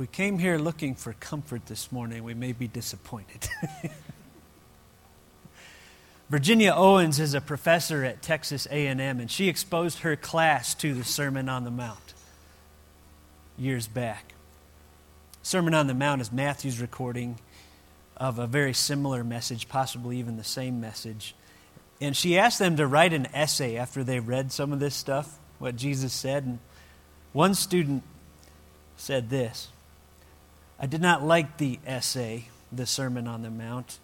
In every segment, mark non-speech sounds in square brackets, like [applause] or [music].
If we came here looking for comfort this morning, we may be disappointed. [laughs] Virginia Owens is a professor at Texas A&M and she exposed her class to the Sermon on the Mount years back. Sermon on the Mount is Matthew's recording of a very similar message, possibly even the same message. And she asked them to write an essay after they read some of this stuff, what Jesus said. And one student said this I did not like the essay, the Sermon on the Mount.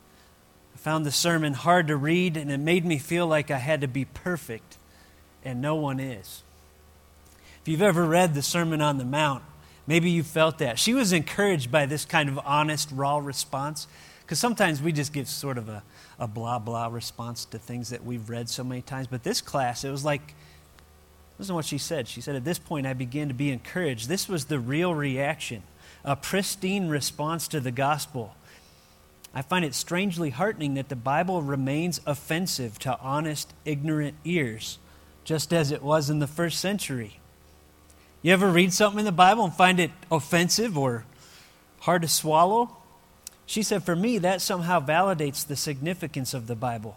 I found the sermon hard to read, and it made me feel like I had to be perfect, and no one is. If you've ever read the Sermon on the Mount, maybe you felt that. She was encouraged by this kind of honest, raw response, because sometimes we just give sort of a, a blah blah response to things that we've read so many times. But this class, it was like, listen to what she said. She said, At this point, I began to be encouraged. This was the real reaction, a pristine response to the gospel. I find it strangely heartening that the Bible remains offensive to honest, ignorant ears, just as it was in the first century. You ever read something in the Bible and find it offensive or hard to swallow? She said, For me, that somehow validates the significance of the Bible.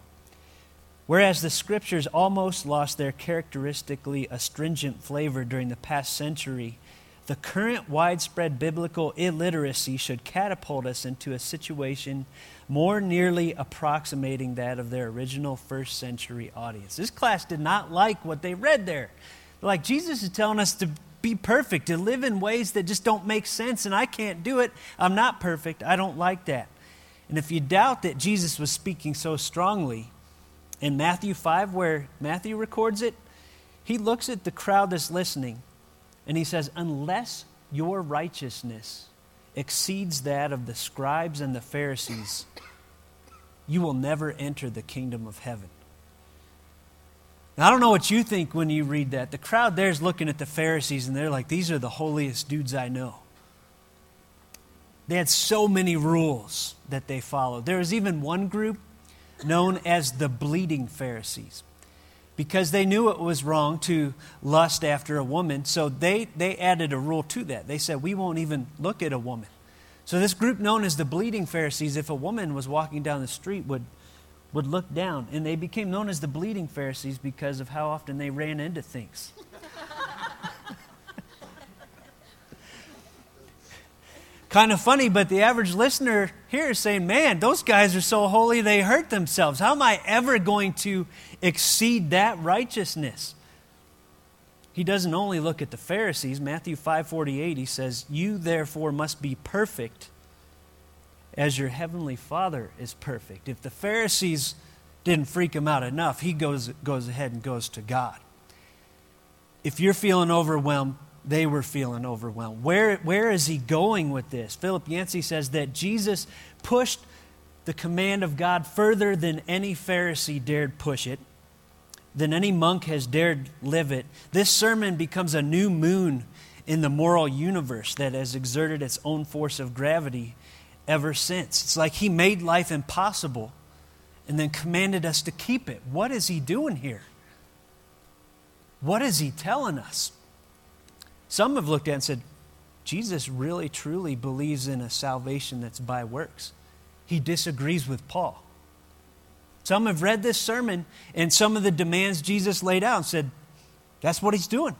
Whereas the scriptures almost lost their characteristically astringent flavor during the past century, the current widespread biblical illiteracy should catapult us into a situation more nearly approximating that of their original first century audience. This class did not like what they read there. Like, Jesus is telling us to be perfect, to live in ways that just don't make sense, and I can't do it. I'm not perfect. I don't like that. And if you doubt that Jesus was speaking so strongly, in Matthew 5, where Matthew records it, he looks at the crowd that's listening and he says, Unless your righteousness exceeds that of the scribes and the Pharisees, you will never enter the kingdom of heaven. Now, I don't know what you think when you read that. The crowd there is looking at the Pharisees and they're like, these are the holiest dudes I know. They had so many rules that they followed. There was even one group known as the bleeding Pharisees because they knew it was wrong to lust after a woman. So they, they added a rule to that. They said, we won't even look at a woman. So this group known as the bleeding Pharisees, if a woman was walking down the street, would would look down. And they became known as the bleeding Pharisees because of how often they ran into things. Kind of funny, but the average listener here is saying, Man, those guys are so holy they hurt themselves. How am I ever going to exceed that righteousness? He doesn't only look at the Pharisees. Matthew 5:48 he says, "You therefore must be perfect as your heavenly Father is perfect. If the Pharisees didn't freak him out enough, he goes, goes ahead and goes to God. If you're feeling overwhelmed, they were feeling overwhelmed. Where, where is he going with this? Philip Yancey says that Jesus pushed the command of God further than any Pharisee dared push it, than any monk has dared live it. This sermon becomes a new moon in the moral universe that has exerted its own force of gravity ever since. It's like he made life impossible and then commanded us to keep it. What is he doing here? What is he telling us? Some have looked at and said, Jesus really truly believes in a salvation that's by works. He disagrees with Paul. Some have read this sermon and some of the demands Jesus laid out and said, that's what he's doing.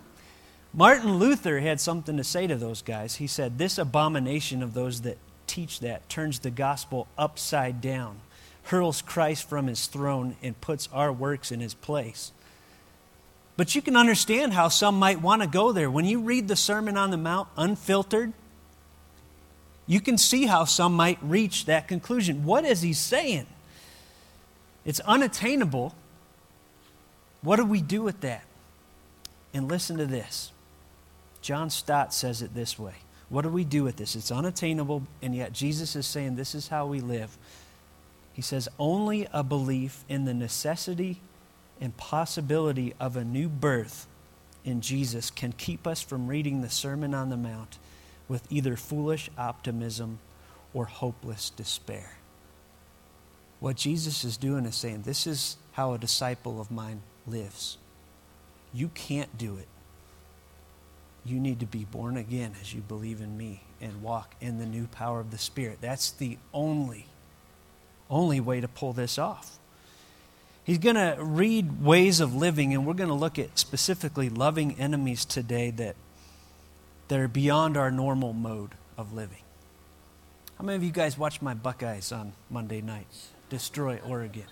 Martin Luther had something to say to those guys. He said, This abomination of those that teach that turns the gospel upside down, hurls Christ from his throne, and puts our works in his place. But you can understand how some might want to go there. When you read the Sermon on the Mount unfiltered, you can see how some might reach that conclusion. What is he saying? It's unattainable. What do we do with that? And listen to this. John Stott says it this way What do we do with this? It's unattainable, and yet Jesus is saying this is how we live. He says, only a belief in the necessity and possibility of a new birth in Jesus can keep us from reading the Sermon on the Mount with either foolish optimism or hopeless despair. What Jesus is doing is saying, This is how a disciple of mine lives. You can't do it. You need to be born again as you believe in me and walk in the new power of the Spirit. That's the only, only way to pull this off. He's going to read ways of living, and we're going to look at specifically loving enemies today that, that are beyond our normal mode of living. How many of you guys watched my Buckeyes on Monday nights? Destroy Oregon.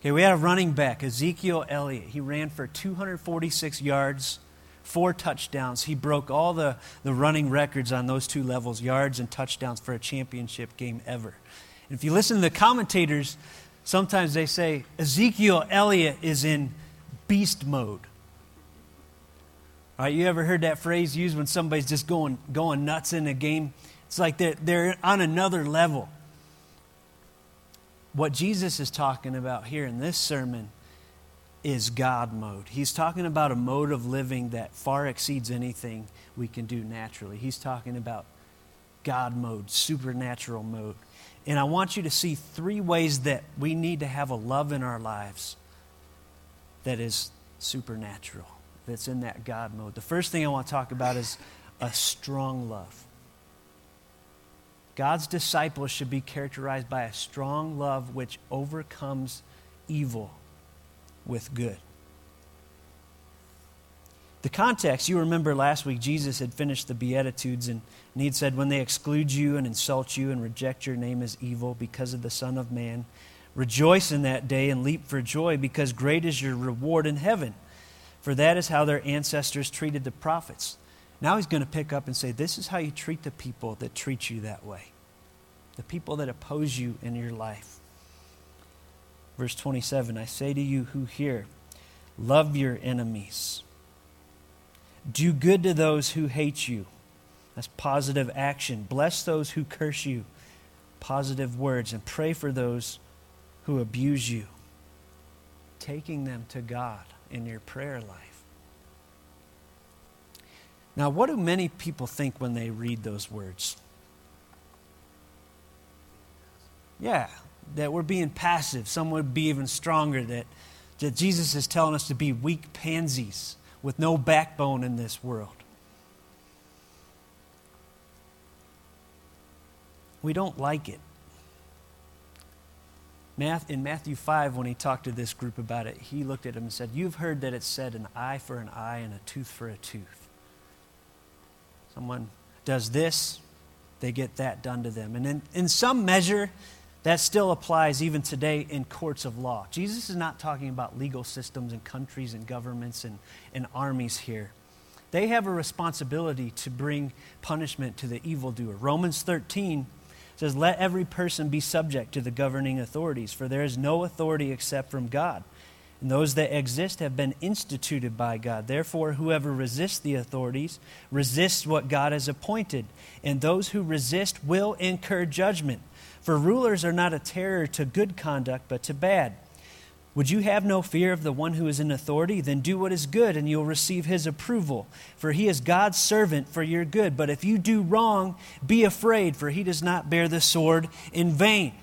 Okay, we had a running back, Ezekiel Elliott. He ran for 246 yards, four touchdowns. He broke all the, the running records on those two levels, yards and touchdowns for a championship game ever. And if you listen to the commentators, Sometimes they say Ezekiel Elliott is in beast mode. All right, you ever heard that phrase used when somebody's just going, going nuts in a game? It's like they're, they're on another level. What Jesus is talking about here in this sermon is God mode. He's talking about a mode of living that far exceeds anything we can do naturally. He's talking about God mode, supernatural mode. And I want you to see three ways that we need to have a love in our lives that is supernatural, that's in that God mode. The first thing I want to talk about is a strong love. God's disciples should be characterized by a strong love which overcomes evil with good. The context, you remember last week, Jesus had finished the Beatitudes and, and he'd said, When they exclude you and insult you and reject your name as evil because of the Son of Man, rejoice in that day and leap for joy because great is your reward in heaven. For that is how their ancestors treated the prophets. Now he's going to pick up and say, This is how you treat the people that treat you that way, the people that oppose you in your life. Verse 27 I say to you who hear, love your enemies. Do good to those who hate you. That's positive action. Bless those who curse you. Positive words. And pray for those who abuse you. Taking them to God in your prayer life. Now, what do many people think when they read those words? Yeah, that we're being passive. Some would be even stronger, that, that Jesus is telling us to be weak pansies with no backbone in this world. We don't like it. In Matthew 5, when he talked to this group about it, he looked at them and said, You've heard that it said an eye for an eye and a tooth for a tooth. Someone does this, they get that done to them. And in, in some measure, that still applies even today in courts of law. Jesus is not talking about legal systems and countries and governments and, and armies here. They have a responsibility to bring punishment to the evildoer. Romans 13 says, Let every person be subject to the governing authorities, for there is no authority except from God. And those that exist have been instituted by God. Therefore, whoever resists the authorities resists what God has appointed, and those who resist will incur judgment. For rulers are not a terror to good conduct, but to bad. Would you have no fear of the one who is in authority? Then do what is good, and you'll receive his approval. For he is God's servant for your good. But if you do wrong, be afraid, for he does not bear the sword in vain.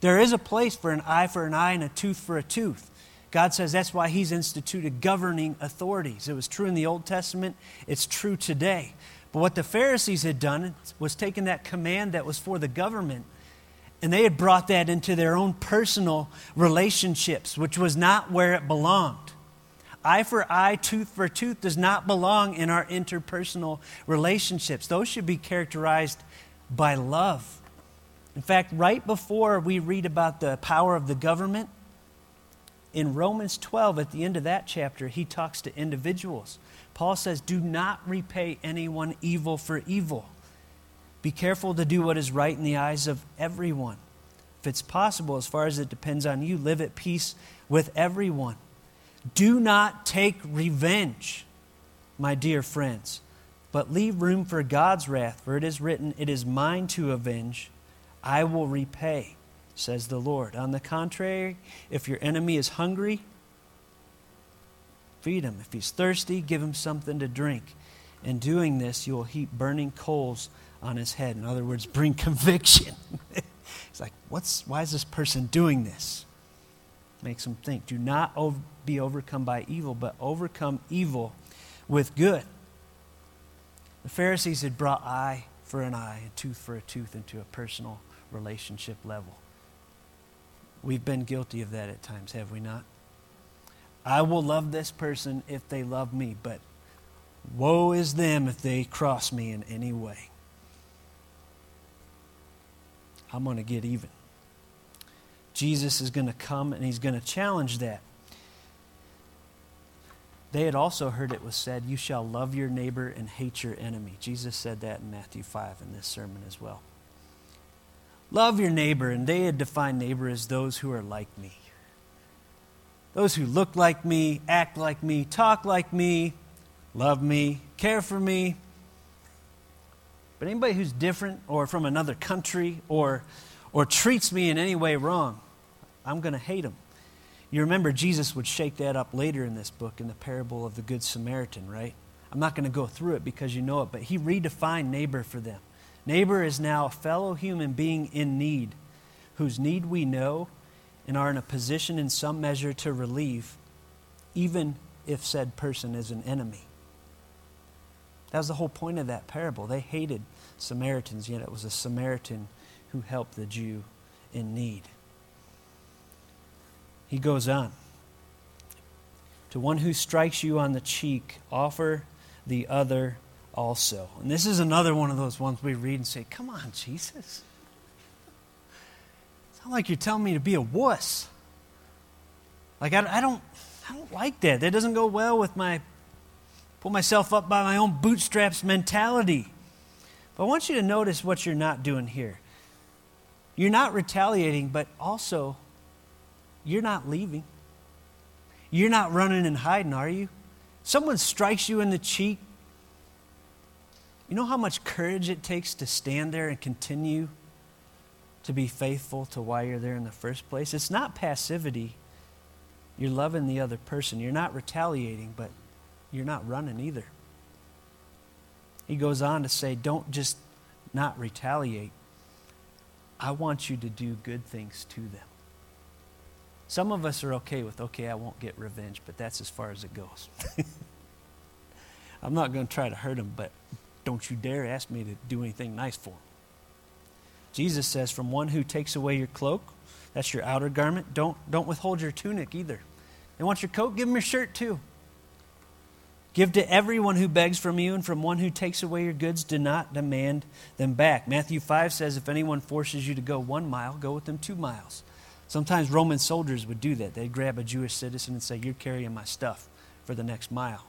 There is a place for an eye for an eye and a tooth for a tooth. God says that's why he's instituted governing authorities. It was true in the Old Testament, it's true today. But what the Pharisees had done was taken that command that was for the government and they had brought that into their own personal relationships, which was not where it belonged. Eye for eye, tooth for tooth does not belong in our interpersonal relationships. Those should be characterized by love. In fact, right before we read about the power of the government, in Romans 12, at the end of that chapter, he talks to individuals. Paul says, Do not repay anyone evil for evil. Be careful to do what is right in the eyes of everyone. If it's possible, as far as it depends on you, live at peace with everyone. Do not take revenge, my dear friends, but leave room for God's wrath, for it is written, It is mine to avenge, I will repay, says the Lord. On the contrary, if your enemy is hungry, feed him. If he's thirsty, give him something to drink. In doing this, you will heap burning coals on his head. In other words, bring [laughs] conviction. it's like, what's, why is this person doing this? Makes him think. Do not be overcome by evil, but overcome evil with good. The Pharisees had brought eye for an eye and tooth for a tooth into a personal relationship level. We've been guilty of that at times, have we not? I will love this person if they love me, but woe is them if they cross me in any way. I'm going to get even. Jesus is going to come and he's going to challenge that. They had also heard it was said, You shall love your neighbor and hate your enemy. Jesus said that in Matthew 5 in this sermon as well. Love your neighbor, and they had defined neighbor as those who are like me. Those who look like me, act like me, talk like me, love me, care for me. But anybody who's different or from another country or, or treats me in any way wrong, I'm going to hate them. You remember Jesus would shake that up later in this book in the parable of the Good Samaritan, right? I'm not going to go through it because you know it, but he redefined neighbor for them. Neighbor is now a fellow human being in need, whose need we know and are in a position in some measure to relieve, even if said person is an enemy. That was the whole point of that parable. They hated Samaritans, yet it was a Samaritan who helped the Jew in need. He goes on. To one who strikes you on the cheek, offer the other also. And this is another one of those ones we read and say, Come on, Jesus. It's not like you're telling me to be a wuss. Like, I, I, don't, I don't like that. That doesn't go well with my pull myself up by my own bootstraps mentality. But I want you to notice what you're not doing here. You're not retaliating, but also you're not leaving. You're not running and hiding, are you? Someone strikes you in the cheek. You know how much courage it takes to stand there and continue to be faithful to why you're there in the first place? It's not passivity. You're loving the other person. You're not retaliating, but you're not running either. He goes on to say, don't just not retaliate. I want you to do good things to them. Some of us are okay with, okay, I won't get revenge, but that's as far as it goes. [laughs] I'm not going to try to hurt him, but don't you dare ask me to do anything nice for him. Jesus says, from one who takes away your cloak, that's your outer garment, don't, don't withhold your tunic either. They want your coat, give them your shirt too. Give to everyone who begs from you, and from one who takes away your goods, do not demand them back. Matthew 5 says, If anyone forces you to go one mile, go with them two miles. Sometimes Roman soldiers would do that. They'd grab a Jewish citizen and say, You're carrying my stuff for the next mile.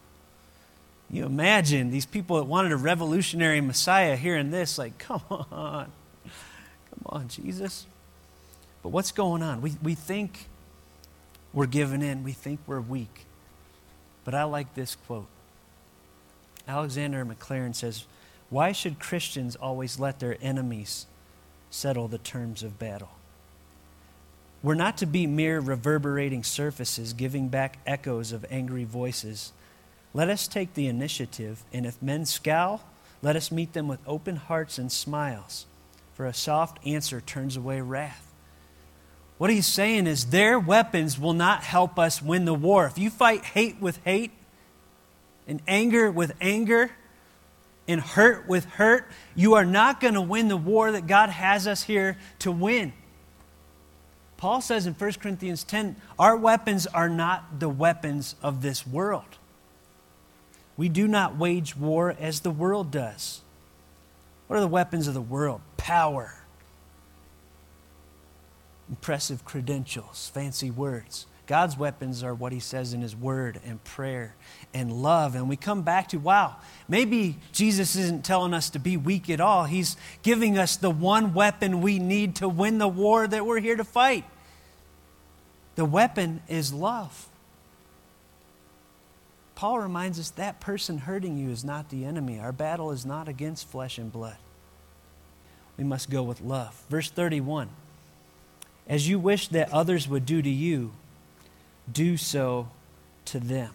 You imagine these people that wanted a revolutionary Messiah hearing this, like, [laughs] come on, come on, Jesus. But what's going on? We, we think we're giving in, we think we're weak. But I like this quote. Alexander Maclaren says, Why should Christians always let their enemies settle the terms of battle? We're not to be mere reverberating surfaces giving back echoes of angry voices. Let us take the initiative, and if men scowl, let us meet them with open hearts and smiles, for a soft answer turns away wrath. What he's saying is their weapons will not help us win the war. If you fight hate with hate, and anger with anger, and hurt with hurt, you are not going to win the war that God has us here to win. Paul says in 1 Corinthians 10 our weapons are not the weapons of this world. We do not wage war as the world does. What are the weapons of the world? Power, impressive credentials, fancy words. God's weapons are what he says in his word and prayer and love. And we come back to, wow, maybe Jesus isn't telling us to be weak at all. He's giving us the one weapon we need to win the war that we're here to fight. The weapon is love. Paul reminds us that person hurting you is not the enemy. Our battle is not against flesh and blood. We must go with love. Verse 31 As you wish that others would do to you, do so to them.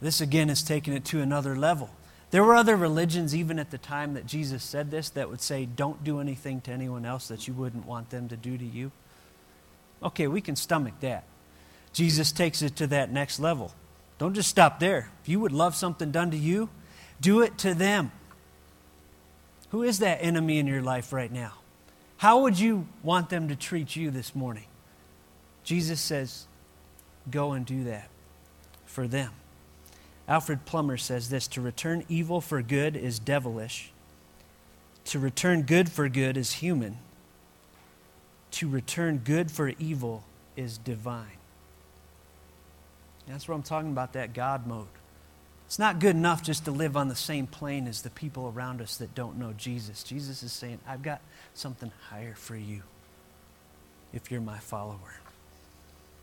This again is taking it to another level. There were other religions, even at the time that Jesus said this, that would say, Don't do anything to anyone else that you wouldn't want them to do to you. Okay, we can stomach that. Jesus takes it to that next level. Don't just stop there. If you would love something done to you, do it to them. Who is that enemy in your life right now? How would you want them to treat you this morning? Jesus says, Go and do that for them. Alfred Plummer says this to return evil for good is devilish, to return good for good is human, to return good for evil is divine. That's what I'm talking about, that God mode. It's not good enough just to live on the same plane as the people around us that don't know Jesus. Jesus is saying, I've got something higher for you if you're my follower.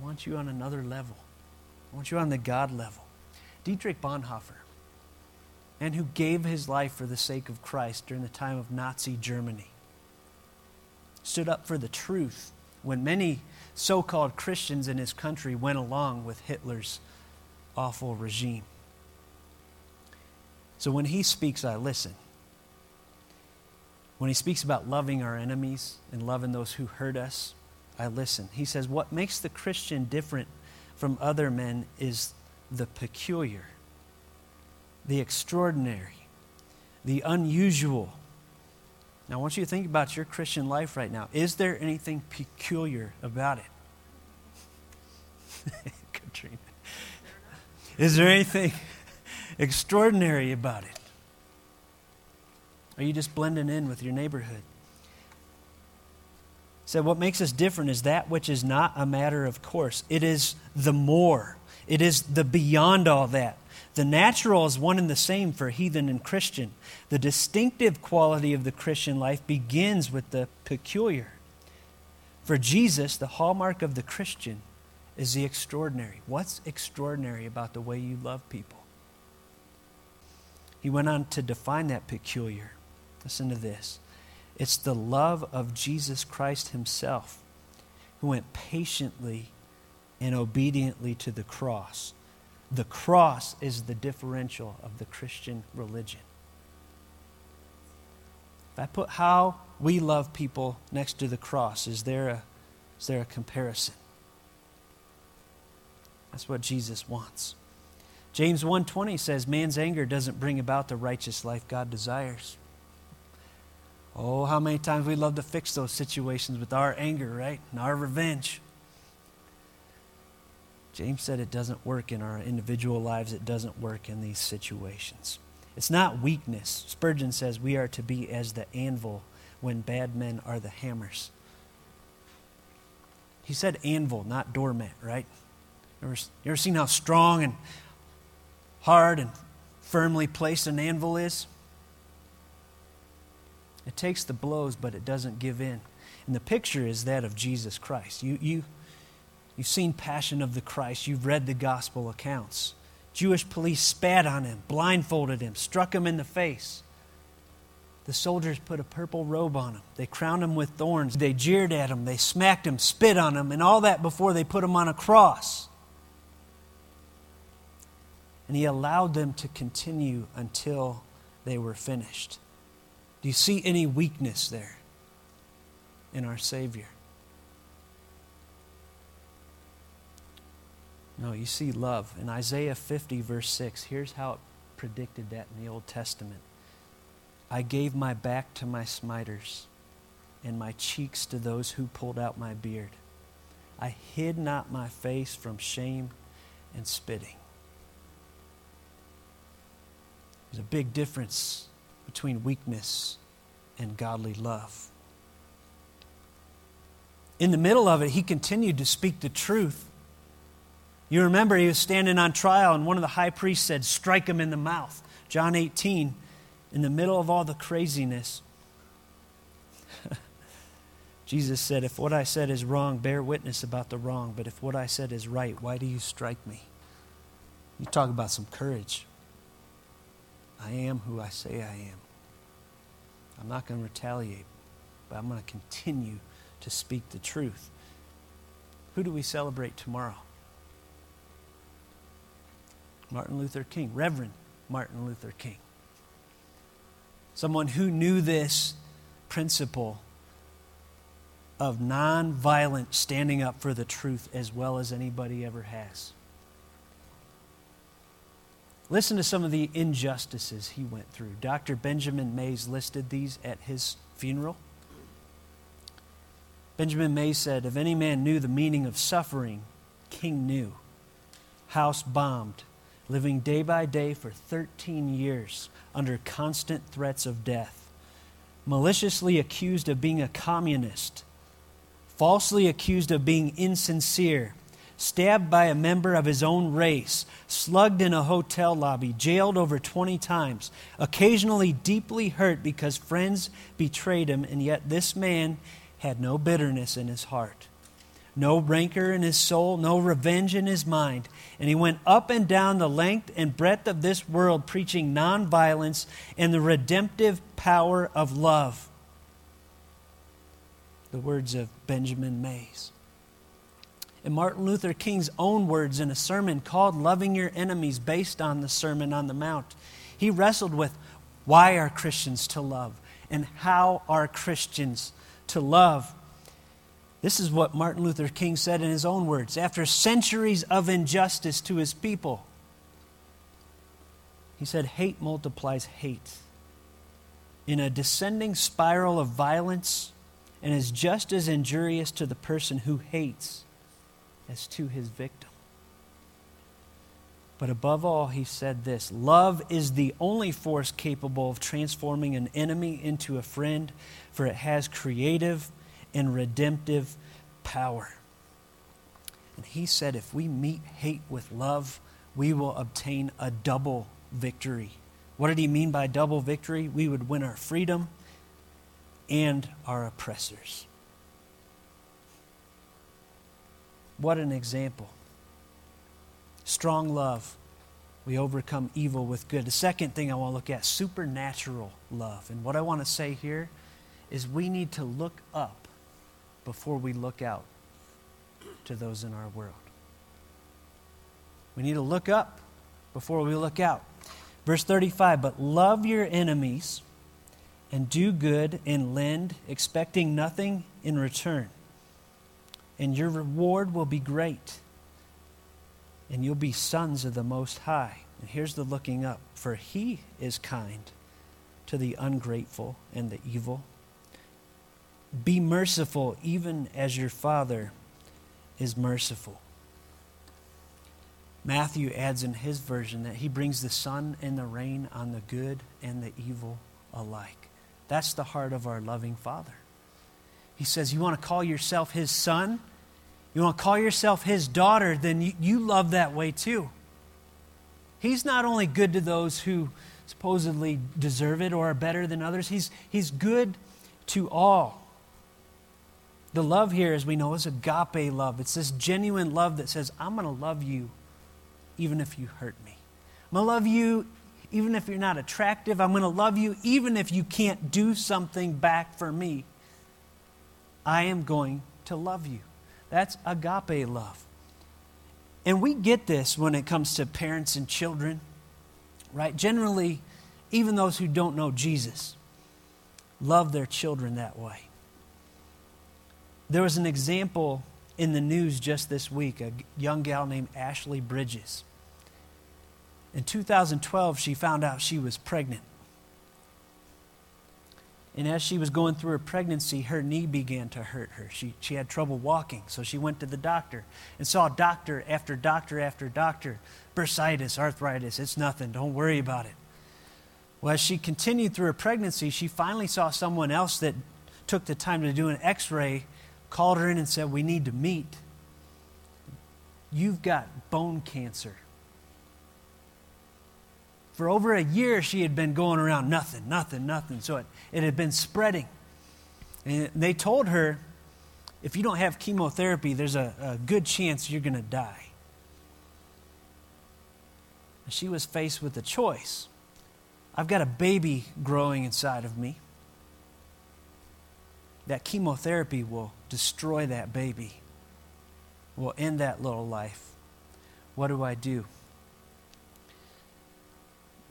I want you on another level. I want you on the God level. Dietrich Bonhoeffer, and who gave his life for the sake of Christ during the time of Nazi Germany, stood up for the truth when many so called Christians in his country went along with Hitler's awful regime. So when he speaks, I listen. When he speaks about loving our enemies and loving those who hurt us, I listen. He says, What makes the Christian different from other men is the peculiar, the extraordinary, the unusual. Now, I want you to think about your Christian life right now. Is there anything peculiar about it? [laughs] Katrina. Is there anything extraordinary about it? Are you just blending in with your neighborhood? Said, What makes us different is that which is not a matter of course. It is the more, it is the beyond all that. The natural is one and the same for heathen and Christian. The distinctive quality of the Christian life begins with the peculiar. For Jesus, the hallmark of the Christian is the extraordinary. What's extraordinary about the way you love people? He went on to define that peculiar. Listen to this it's the love of Jesus Christ Himself who went patiently and obediently to the cross. The cross is the differential of the Christian religion. If I put how we love people next to the cross, is there a, is there a comparison? That's what Jesus wants. James 1:20 says man's anger doesn't bring about the righteous life God desires. Oh, how many times we love to fix those situations with our anger, right? And our revenge. James said it doesn't work in our individual lives, it doesn't work in these situations. It's not weakness. Spurgeon says we are to be as the anvil when bad men are the hammers. He said anvil, not doormat, right? You ever, you ever seen how strong and hard and firmly placed an anvil is? It takes the blows, but it doesn't give in. And the picture is that of Jesus Christ. You, you, you've seen Passion of the Christ, you've read the gospel accounts. Jewish police spat on him, blindfolded him, struck him in the face. The soldiers put a purple robe on him. They crowned him with thorns. They jeered at him. They smacked him, spit on him, and all that before they put him on a cross. And he allowed them to continue until they were finished. Do you see any weakness there in our Savior? No, you see love. In Isaiah 50, verse 6, here's how it predicted that in the Old Testament I gave my back to my smiters, and my cheeks to those who pulled out my beard. I hid not my face from shame and spitting. There's a big difference between weakness and godly love. In the middle of it, he continued to speak the truth. You remember he was standing on trial, and one of the high priests said, Strike him in the mouth. John 18, in the middle of all the craziness, [laughs] Jesus said, If what I said is wrong, bear witness about the wrong. But if what I said is right, why do you strike me? You talk about some courage. I am who I say I am. I'm not going to retaliate, but I'm going to continue to speak the truth. Who do we celebrate tomorrow? Martin Luther King, Reverend Martin Luther King. Someone who knew this principle of nonviolent standing up for the truth as well as anybody ever has. Listen to some of the injustices he went through. Dr. Benjamin Mays listed these at his funeral. Benjamin Mays said, If any man knew the meaning of suffering, King knew. House bombed, living day by day for 13 years under constant threats of death, maliciously accused of being a communist falsely accused of being insincere, stabbed by a member of his own race, slugged in a hotel lobby, jailed over 20 times, occasionally deeply hurt because friends betrayed him, and yet this man had no bitterness in his heart. No rancor in his soul, no revenge in his mind. And he went up and down the length and breadth of this world preaching nonviolence and the redemptive power of love the words of Benjamin Mays. And Martin Luther King's own words in a sermon called Loving Your Enemies, based on the Sermon on the Mount. He wrestled with why are Christians to love and how are Christians to love. This is what Martin Luther King said in his own words after centuries of injustice to his people. He said, Hate multiplies hate. In a descending spiral of violence, and is just as injurious to the person who hates as to his victim. But above all, he said this love is the only force capable of transforming an enemy into a friend, for it has creative and redemptive power. And he said, if we meet hate with love, we will obtain a double victory. What did he mean by double victory? We would win our freedom and our oppressors. What an example. Strong love. We overcome evil with good. The second thing I want to look at supernatural love. And what I want to say here is we need to look up before we look out to those in our world. We need to look up before we look out. Verse 35 But love your enemies and do good and lend, expecting nothing in return. And your reward will be great, and you'll be sons of the Most High. And here's the looking up for he is kind to the ungrateful and the evil. Be merciful, even as your Father is merciful. Matthew adds in his version that he brings the sun and the rain on the good and the evil alike. That's the heart of our loving Father. He says, You want to call yourself His son? You want to call yourself His daughter? Then you, you love that way too. He's not only good to those who supposedly deserve it or are better than others, He's, he's good to all. The love here, as we know, is agape love. It's this genuine love that says, I'm going to love you even if you hurt me. I'm going to love you even if you're not attractive. I'm going to love you even if you can't do something back for me. I am going to love you. That's agape love. And we get this when it comes to parents and children, right? Generally, even those who don't know Jesus love their children that way. There was an example in the news just this week a young gal named Ashley Bridges. In 2012, she found out she was pregnant. And as she was going through her pregnancy, her knee began to hurt her. She, she had trouble walking, so she went to the doctor and saw doctor after doctor after doctor. Bursitis, arthritis, it's nothing, don't worry about it. Well, as she continued through her pregnancy, she finally saw someone else that took the time to do an x ray, called her in, and said, We need to meet. You've got bone cancer. For over a year, she had been going around nothing, nothing, nothing. So it, it had been spreading. And they told her, if you don't have chemotherapy, there's a, a good chance you're going to die. And she was faced with a choice. I've got a baby growing inside of me. That chemotherapy will destroy that baby, will end that little life. What do I do?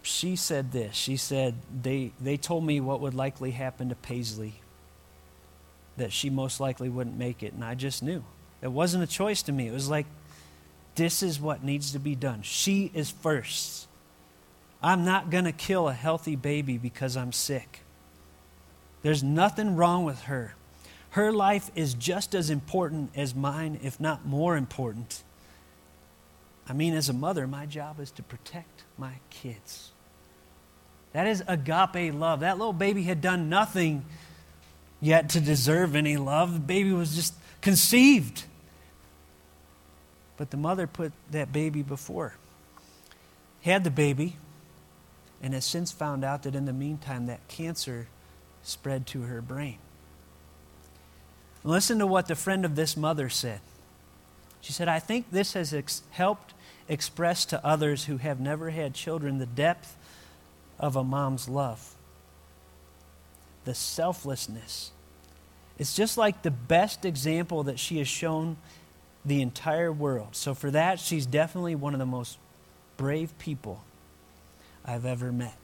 She said this. She said, they, they told me what would likely happen to Paisley, that she most likely wouldn't make it. And I just knew. It wasn't a choice to me. It was like, this is what needs to be done. She is first. I'm not going to kill a healthy baby because I'm sick. There's nothing wrong with her. Her life is just as important as mine, if not more important. I mean, as a mother, my job is to protect my kids. That is agape love. That little baby had done nothing yet to deserve any love. The baby was just conceived. But the mother put that baby before. Had the baby, and has since found out that in the meantime that cancer spread to her brain. Listen to what the friend of this mother said. She said, I think this has ex- helped express to others who have never had children the depth of a mom's love. The selflessness. It's just like the best example that she has shown the entire world. So, for that, she's definitely one of the most brave people I've ever met.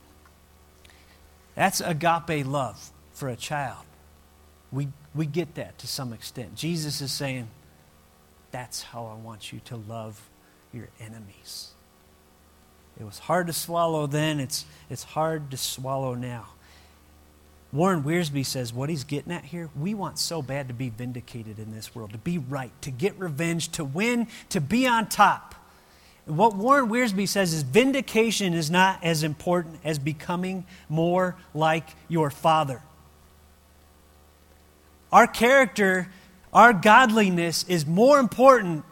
That's agape love for a child. We, we get that to some extent. Jesus is saying, That's how I want you to love your enemies. It was hard to swallow then, it's, it's hard to swallow now. Warren Wiersbe says what he's getting at here we want so bad to be vindicated in this world, to be right, to get revenge, to win, to be on top. And what Warren Wiersbe says is vindication is not as important as becoming more like your father. Our character, our godliness is more important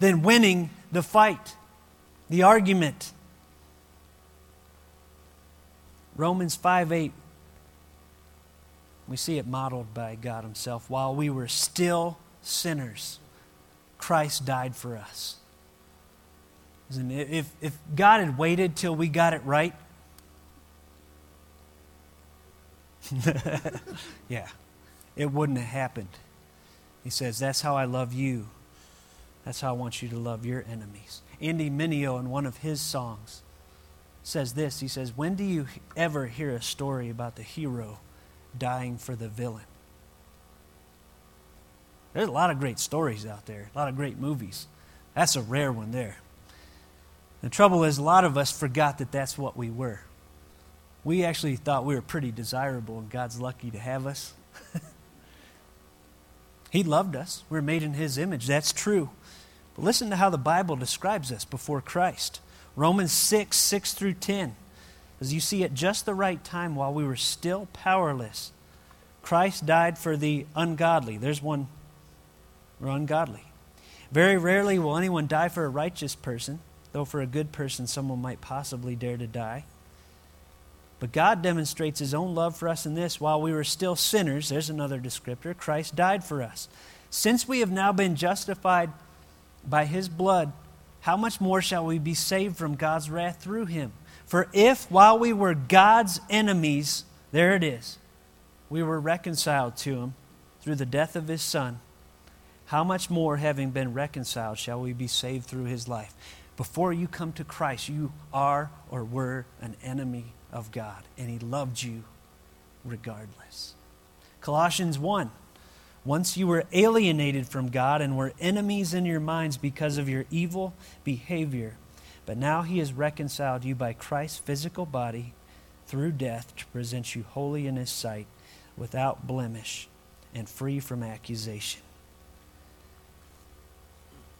than winning the fight, the argument. Romans 5 8, we see it modeled by God Himself. While we were still sinners, Christ died for us. If, if God had waited till we got it right, [laughs] yeah, it wouldn't have happened. He says, That's how I love you. That's how I want you to love your enemies. Andy Mineo, in one of his songs, says this He says, When do you ever hear a story about the hero dying for the villain? There's a lot of great stories out there, a lot of great movies. That's a rare one there. The trouble is, a lot of us forgot that that's what we were. We actually thought we were pretty desirable, and God's lucky to have us. [laughs] he loved us. We we're made in His image. That's true. But listen to how the Bible describes us before Christ. Romans 6, 6 through 10. As you see, at just the right time, while we were still powerless, Christ died for the ungodly. There's one, we're ungodly. Very rarely will anyone die for a righteous person, though for a good person, someone might possibly dare to die. But God demonstrates his own love for us in this while we were still sinners, there's another descriptor, Christ died for us. Since we have now been justified by his blood, how much more shall we be saved from God's wrath through him? For if, while we were God's enemies, there it is, we were reconciled to him through the death of his Son, how much more, having been reconciled, shall we be saved through his life? Before you come to Christ, you are or were an enemy of God, and he loved you regardless. Colossians 1 once you were alienated from God and were enemies in your minds because of your evil behavior. But now he has reconciled you by Christ's physical body through death to present you holy in his sight, without blemish, and free from accusation.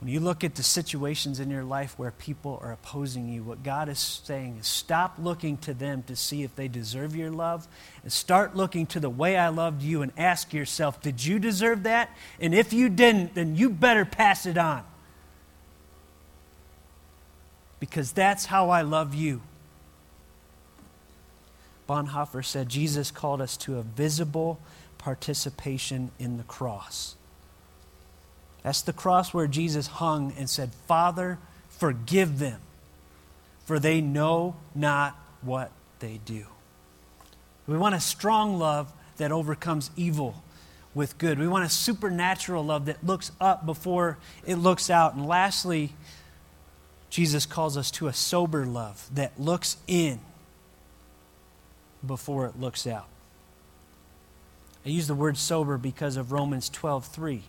When you look at the situations in your life where people are opposing you, what God is saying is stop looking to them to see if they deserve your love and start looking to the way I loved you and ask yourself, did you deserve that? And if you didn't, then you better pass it on. Because that's how I love you. Bonhoeffer said Jesus called us to a visible participation in the cross. That's the cross where Jesus hung and said, Father, forgive them, for they know not what they do. We want a strong love that overcomes evil with good. We want a supernatural love that looks up before it looks out. And lastly, Jesus calls us to a sober love that looks in before it looks out. I use the word sober because of Romans 12 3.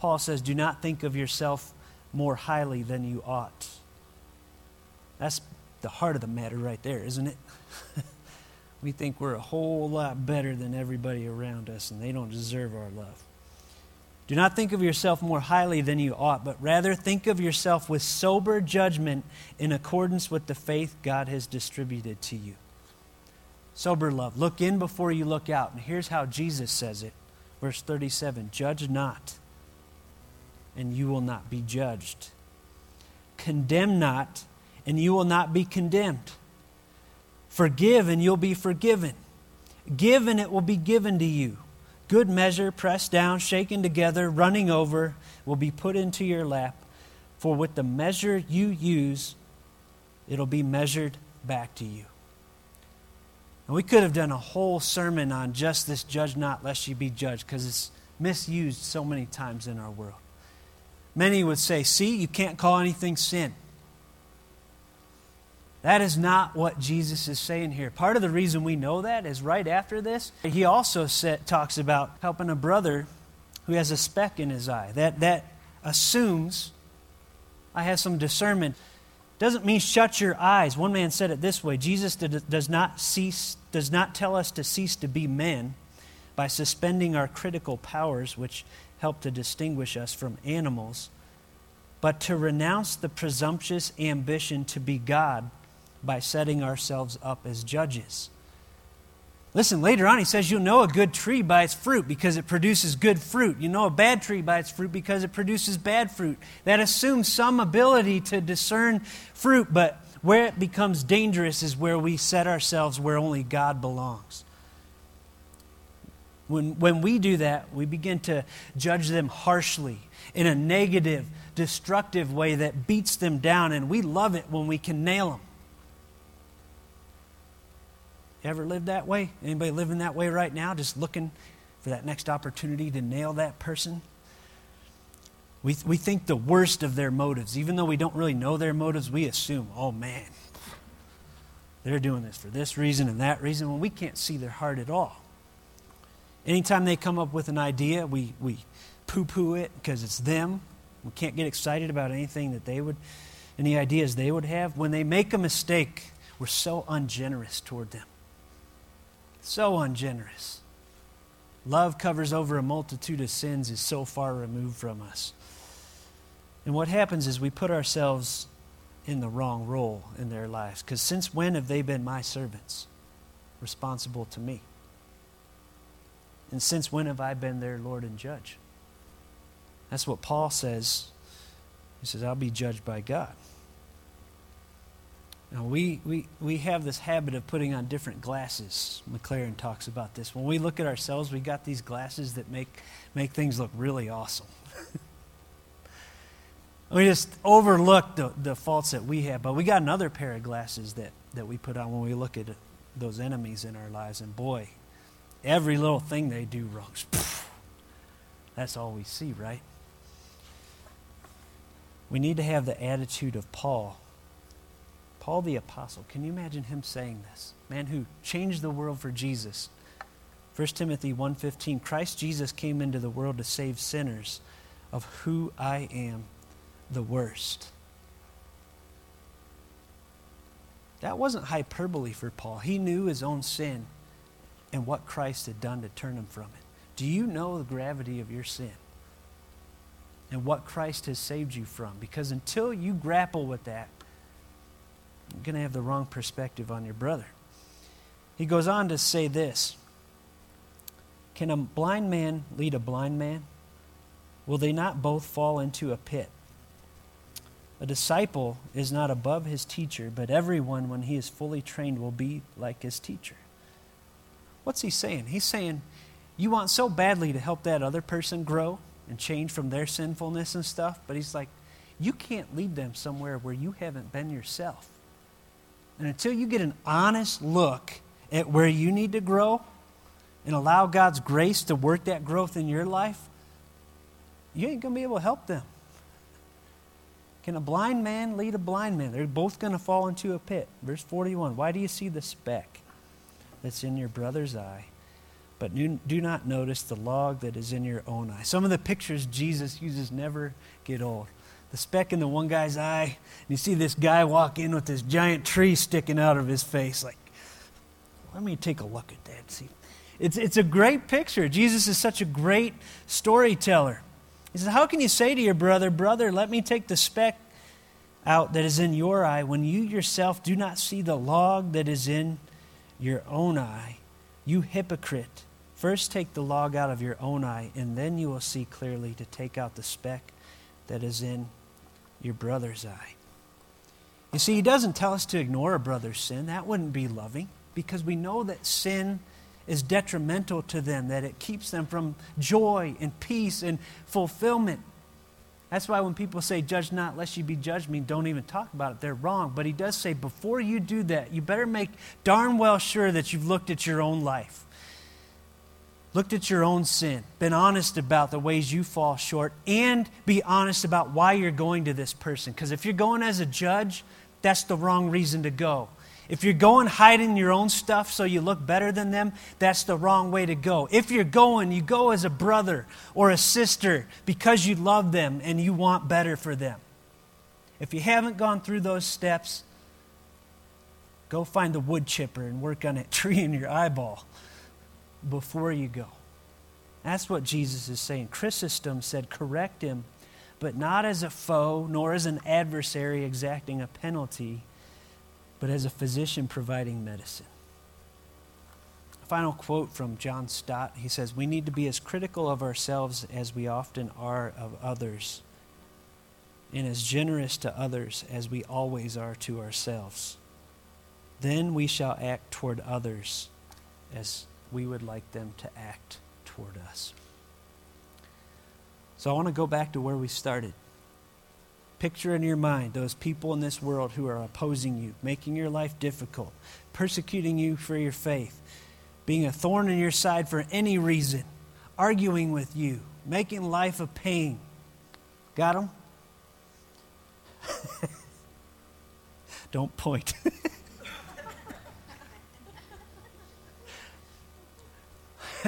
Paul says, Do not think of yourself more highly than you ought. That's the heart of the matter right there, isn't it? [laughs] we think we're a whole lot better than everybody around us, and they don't deserve our love. Do not think of yourself more highly than you ought, but rather think of yourself with sober judgment in accordance with the faith God has distributed to you. Sober love. Look in before you look out. And here's how Jesus says it. Verse 37 Judge not and you will not be judged. Condemn not, and you will not be condemned. Forgive, and you'll be forgiven. Give, and it will be given to you. Good measure, pressed down, shaken together, running over, will be put into your lap. For with the measure you use, it'll be measured back to you. And we could have done a whole sermon on just this judge not, lest you be judged, because it's misused so many times in our world. Many would say, see, you can't call anything sin. That is not what Jesus is saying here. Part of the reason we know that is right after this, he also talks about helping a brother who has a speck in his eye. That, that assumes I have some discernment. Doesn't mean shut your eyes. One man said it this way Jesus does not, cease, does not tell us to cease to be men by suspending our critical powers, which help to distinguish us from animals, but to renounce the presumptuous ambition to be God by setting ourselves up as judges. Listen, later on, he says, You'll know a good tree by its fruit because it produces good fruit. You know a bad tree by its fruit because it produces bad fruit. That assumes some ability to discern fruit, but where it becomes dangerous is where we set ourselves where only God belongs. When, when we do that, we begin to judge them harshly in a negative, destructive way that beats them down, and we love it when we can nail them. You ever lived that way? Anybody living that way right now, just looking for that next opportunity to nail that person? We, we think the worst of their motives. Even though we don't really know their motives, we assume, oh man, they're doing this for this reason and that reason when we can't see their heart at all. Anytime they come up with an idea, we, we poo poo it because it's them. We can't get excited about anything that they would, any ideas they would have. When they make a mistake, we're so ungenerous toward them. So ungenerous. Love covers over a multitude of sins is so far removed from us. And what happens is we put ourselves in the wrong role in their lives. Because since when have they been my servants? Responsible to me. And since when have I been their Lord and judge? That's what Paul says. He says, I'll be judged by God. Now, we, we, we have this habit of putting on different glasses. McLaren talks about this. When we look at ourselves, we got these glasses that make, make things look really awesome. [laughs] we just overlook the, the faults that we have. But we got another pair of glasses that, that we put on when we look at those enemies in our lives. And boy, Every little thing they do wrong. That's all we see, right? We need to have the attitude of Paul. Paul the apostle. Can you imagine him saying this? Man who changed the world for Jesus. 1 Timothy 1:15 Christ Jesus came into the world to save sinners of who I am the worst. That wasn't hyperbole for Paul. He knew his own sin and what Christ had done to turn him from it. Do you know the gravity of your sin? and what Christ has saved you from. Because until you grapple with that, you're going to have the wrong perspective on your brother. He goes on to say this Can a blind man lead a blind man? Will they not both fall into a pit? A disciple is not above his teacher, but everyone, when he is fully trained, will be like his teacher. What's he saying? He's saying, You want so badly to help that other person grow and change from their sinfulness and stuff, but he's like, You can't lead them somewhere where you haven't been yourself. And until you get an honest look at where you need to grow and allow God's grace to work that growth in your life, you ain't going to be able to help them. Can a blind man lead a blind man? They're both going to fall into a pit. Verse 41 Why do you see the speck that's in your brother's eye, but do not notice the log that is in your own eye? Some of the pictures Jesus uses never get old the speck in the one guy's eye, and you see this guy walk in with this giant tree sticking out of his face. Like, let me take a look at that. See, it's, it's a great picture. Jesus is such a great storyteller. He says, How can you say to your brother, Brother, let me take the speck out that is in your eye when you yourself do not see the log that is in your own eye? You hypocrite. First take the log out of your own eye, and then you will see clearly to take out the speck that is in your brother's eye. You see, he doesn't tell us to ignore a brother's sin. That wouldn't be loving because we know that sin is detrimental to them, that it keeps them from joy and peace and fulfillment. That's why when people say, judge not, lest you be judged, mean don't even talk about it. They're wrong. But he does say, before you do that, you better make darn well sure that you've looked at your own life looked at your own sin, been honest about the ways you fall short, and be honest about why you're going to this person. Because if you're going as a judge, that's the wrong reason to go. If you're going hiding your own stuff so you look better than them, that's the wrong way to go. If you're going, you go as a brother or a sister because you love them and you want better for them. If you haven't gone through those steps, go find the wood chipper and work on that [laughs] tree in your eyeball before you go. That's what Jesus is saying. Chrysostom said, correct him, but not as a foe, nor as an adversary exacting a penalty, but as a physician providing medicine. A final quote from John Stott. He says, We need to be as critical of ourselves as we often are of others, and as generous to others as we always are to ourselves. Then we shall act toward others as we would like them to act toward us. So I want to go back to where we started. Picture in your mind those people in this world who are opposing you, making your life difficult, persecuting you for your faith, being a thorn in your side for any reason, arguing with you, making life a pain. Got them? [laughs] Don't point. [laughs]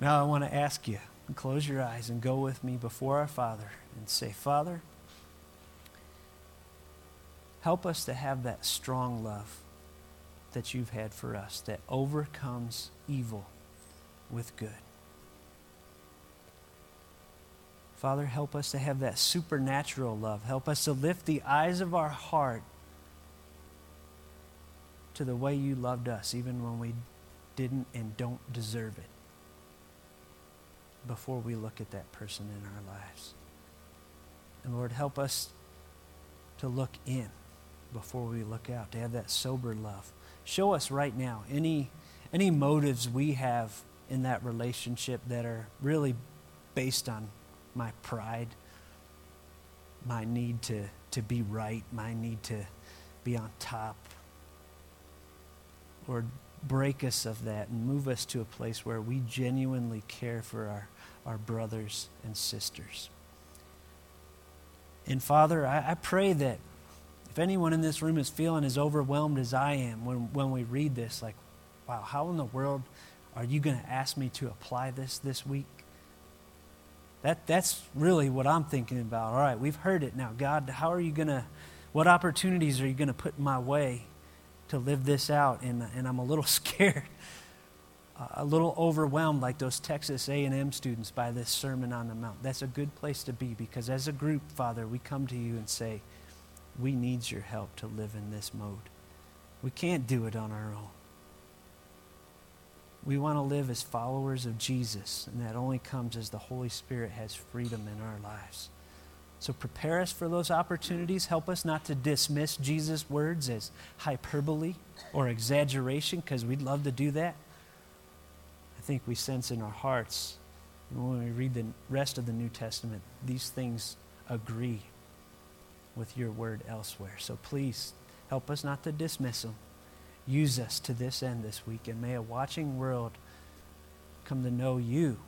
now I want to ask you, close your eyes and go with me before our Father and say, Father, help us to have that strong love that you've had for us that overcomes evil with good. Father, help us to have that supernatural love. Help us to lift the eyes of our heart to the way you loved us, even when we didn't and don't deserve it before we look at that person in our lives. And Lord, help us to look in before we look out, to have that sober love. Show us right now any, any motives we have in that relationship that are really based on my pride, my need to, to be right, my need to be on top. Lord, break us of that and move us to a place where we genuinely care for our, our brothers and sisters. And Father, I, I pray that if anyone in this room is feeling as overwhelmed as I am when, when we read this, like, wow, how in the world are you going to ask me to apply this this week? That, that's really what I'm thinking about. All right, we've heard it now. God, how are you going to, what opportunities are you going to put in my way to live this out, and, and I'm a little [laughs] scared. Uh, a little overwhelmed like those Texas A&M students by this Sermon on the Mount. That's a good place to be because as a group, Father, we come to you and say, we need your help to live in this mode. We can't do it on our own. We want to live as followers of Jesus, and that only comes as the Holy Spirit has freedom in our lives. So prepare us for those opportunities. Help us not to dismiss Jesus' words as hyperbole or exaggeration, because we'd love to do that. I think we sense in our hearts, when we read the rest of the New Testament, these things agree with your word elsewhere. So please help us not to dismiss them. Use us to this end this week, and may a watching world come to know you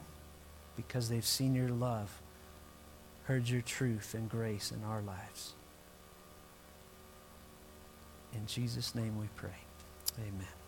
because they've seen your love, heard your truth and grace in our lives. In Jesus' name we pray. Amen.